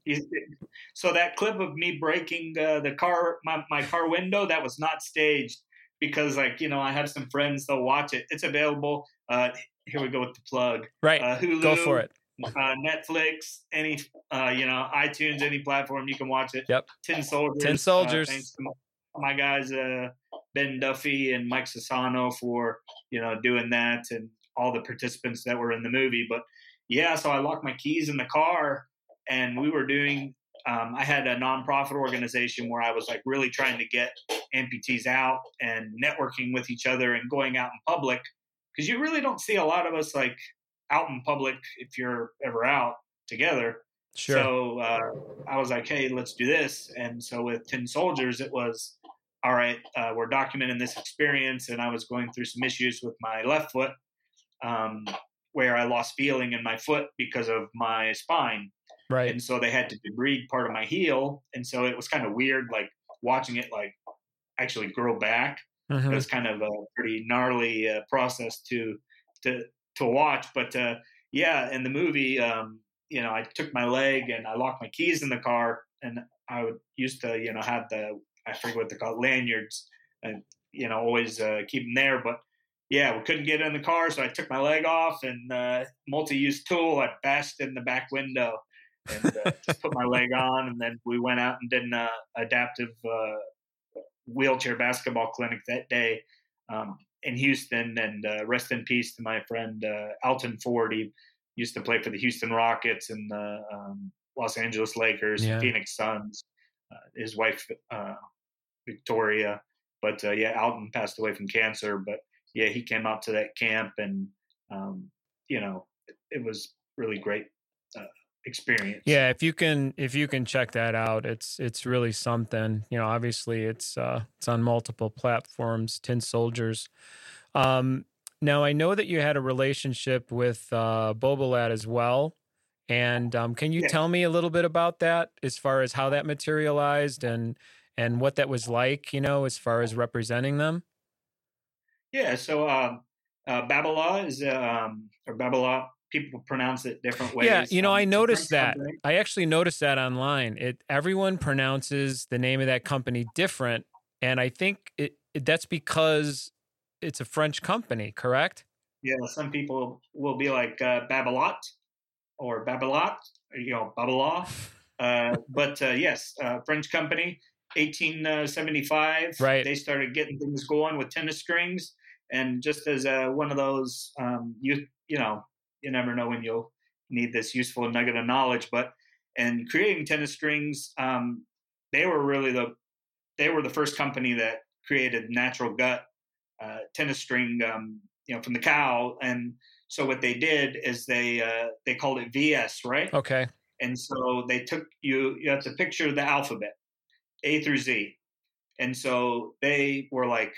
so that clip of me breaking uh, the car, my, my car window, that was not staged because, like, you know, I have some friends they'll watch it. It's available. Uh, here we go with the plug. Right. Uh, Hulu, go for it. Uh, Netflix, any, uh, you know, iTunes, any platform you can watch it. Yep. Tin Soldiers. Tin Soldiers. thanks to my guys, uh, Ben Duffy and Mike Sassano for you know doing that, and all the participants that were in the movie. But yeah, so I locked my keys in the car and we were doing um, i had a nonprofit organization where i was like really trying to get amputees out and networking with each other and going out in public. Because you really don't see a lot of us like out in public if you're ever out together. Sure. So uh, i was like hey let's do this. And so with Tin Soldiers it was all right uh, we're documenting this experience and i was going through some issues with my left foot um, where i lost feeling in my foot because of my spine Right. And so they had to debride part of my heel. And so it was kind of weird, like watching it like actually grow back. Mm-hmm. It was kind of a pretty gnarly uh, process to, to, to watch. But uh, yeah, in the movie, um, you know, I took my leg and I locked my keys in the car and I would used to, you know, have the, I forget what they're called, lanyards and, you know, always uh, keep them there. But yeah, we couldn't get in the car. So I took my leg off and uh, multi-use tool, I bashed in the back window and uh, just put my leg on. And then we went out and did an uh, adaptive uh, wheelchair basketball clinic that day um, in Houston. And uh, rest in peace to my friend uh, Alton Ford. He used to play for the Houston Rockets and the um, Los Angeles Lakers, yeah. Phoenix Suns. Uh, his wife Victoria, but yeah, Alton passed away from cancer. But yeah, he came out to that camp, and um, you know, it, it was really great experience. Yeah, if you can if you can check that out, it's it's really something. You know, obviously it's uh it's on multiple platforms, Tin Soldiers. Um now I know that you had a relationship with uh as well. And um, can you yeah. tell me a little bit about that as far as how that materialized and and what that was like, you know, as far as representing them? Yeah, so uh, uh, Babala is um, or Babala people pronounce it different ways. Yeah, you know, um, I noticed that. Company. I actually noticed that online. It everyone pronounces the name of that company different, and I think it, it that's because it's a French company, correct? Yeah, some people will be like uh, Babolat or Babolat, you know, Babala. Uh, but uh, yes, uh, French company, 1875. Right. They started getting things going with tennis strings, and just as uh, one of those, um, you you know, you never know when you'll need this useful nugget of knowledge. But in creating tennis strings, um, they were really the they were the first company that created natural gut uh, tennis string, um, you know, from the cow. And so what they did is they uh, they called it VS, right? Okay. And so they took you you have to picture the alphabet, A through Z, and so they were like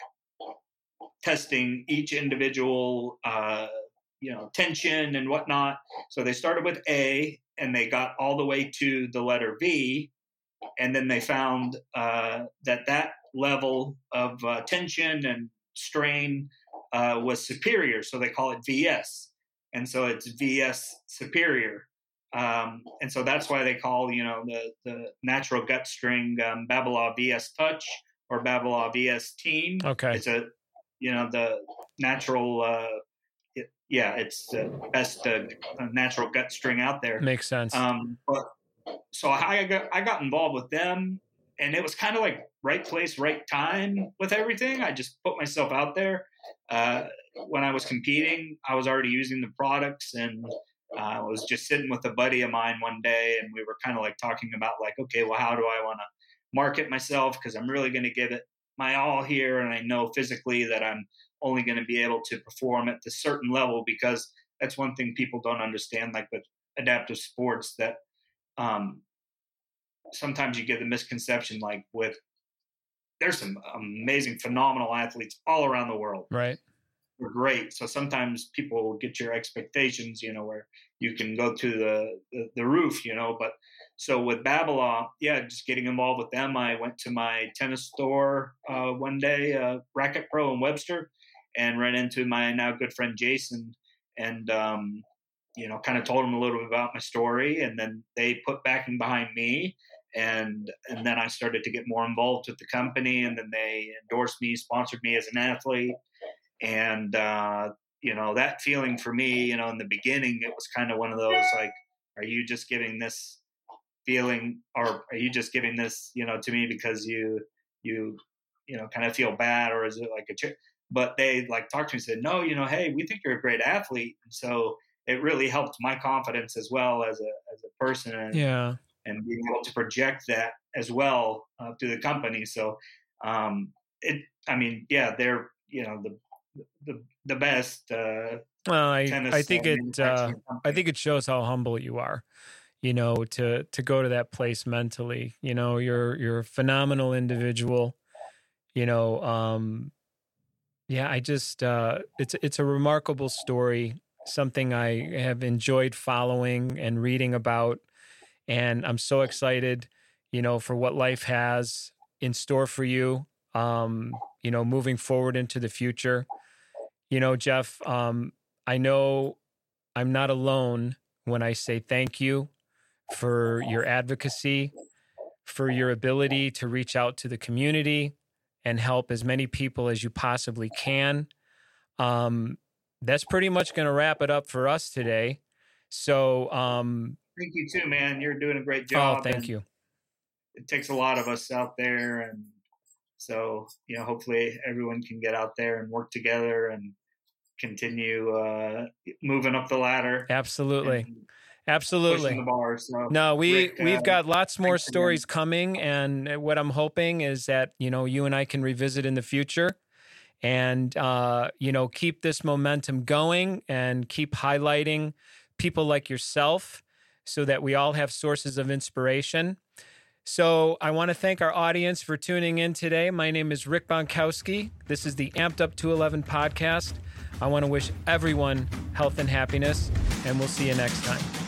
testing each individual uh, you know tension and whatnot. So they started with A and they got all the way to the letter V, and then they found uh, that that level of uh, tension and strain uh, was superior. So they call it VS, and so it's VS superior. Um, and so that's why they call you know the the natural gut string um, VS Touch or Babolat VS Team. Okay, it's a you know the natural. Uh, it, yeah, it's the best uh, natural gut string out there. Makes sense. Um, but so I got I got involved with them, and it was kind of like right place, right time with everything. I just put myself out there. Uh, when I was competing, I was already using the products, and uh, I was just sitting with a buddy of mine one day, and we were kind of like talking about like, okay, well, how do I want to market myself? Because I'm really going to give it my all here, and I know physically that I'm only going to be able to perform at a certain level because that's one thing people don't understand, like with adaptive sports, that um, sometimes you get the misconception, like with there's some amazing, phenomenal athletes all around the world. Right. They're great. So sometimes people get your expectations, you know, where you can go to the, the, the roof, you know. But so with Babolat yeah, just getting involved with them. I went to my tennis store uh, one day, uh, Racket Pro in Webster, and ran into my now good friend Jason, and um, you know, kind of told him a little bit about my story, and then they put backing behind me, and and then I started to get more involved with the company, and then they endorsed me, sponsored me as an athlete, and uh, you know that feeling for me, you know, in the beginning, it was kind of one of those like, are you just giving this feeling, or are you just giving this, you know, to me because you you you know kind of feel bad, or is it like a but they like talked to me and said, no, you know, hey, we think you're a great athlete. And so it really helped my confidence as well as a, as a person. And, yeah. And being able to project that as well uh, to the company. So, um, it, I mean, yeah, they're, you know, the, the, the best, uh, well, I, I think it, uh, I think it shows how humble you are you know to to go to that place mentally. You know you're you're a phenomenal individual. You know um yeah, I just uh, it's it's a remarkable story, something I have enjoyed following and reading about, and I'm so excited, you know, for what life has in store for you. Um, you know, moving forward into the future. You know, Jeff, um, I know I'm not alone when I say thank you for your advocacy, for your ability to reach out to the community, and help as many people as you possibly can. Um, that's pretty much going to wrap it up for us today. So, um, thank you too, man. You're doing a great oh, job. Oh, thank you. It takes a lot of us out there, and so you know, hopefully, everyone can get out there and work together and continue uh, moving up the ladder. Absolutely. Absolutely. Bar, so no, we Rick, we've uh, got lots more stories coming, and what I'm hoping is that you know you and I can revisit in the future, and uh, you know keep this momentum going and keep highlighting people like yourself, so that we all have sources of inspiration. So I want to thank our audience for tuning in today. My name is Rick Bonkowski. This is the Amped Up 211 podcast. I want to wish everyone health and happiness, and we'll see you next time.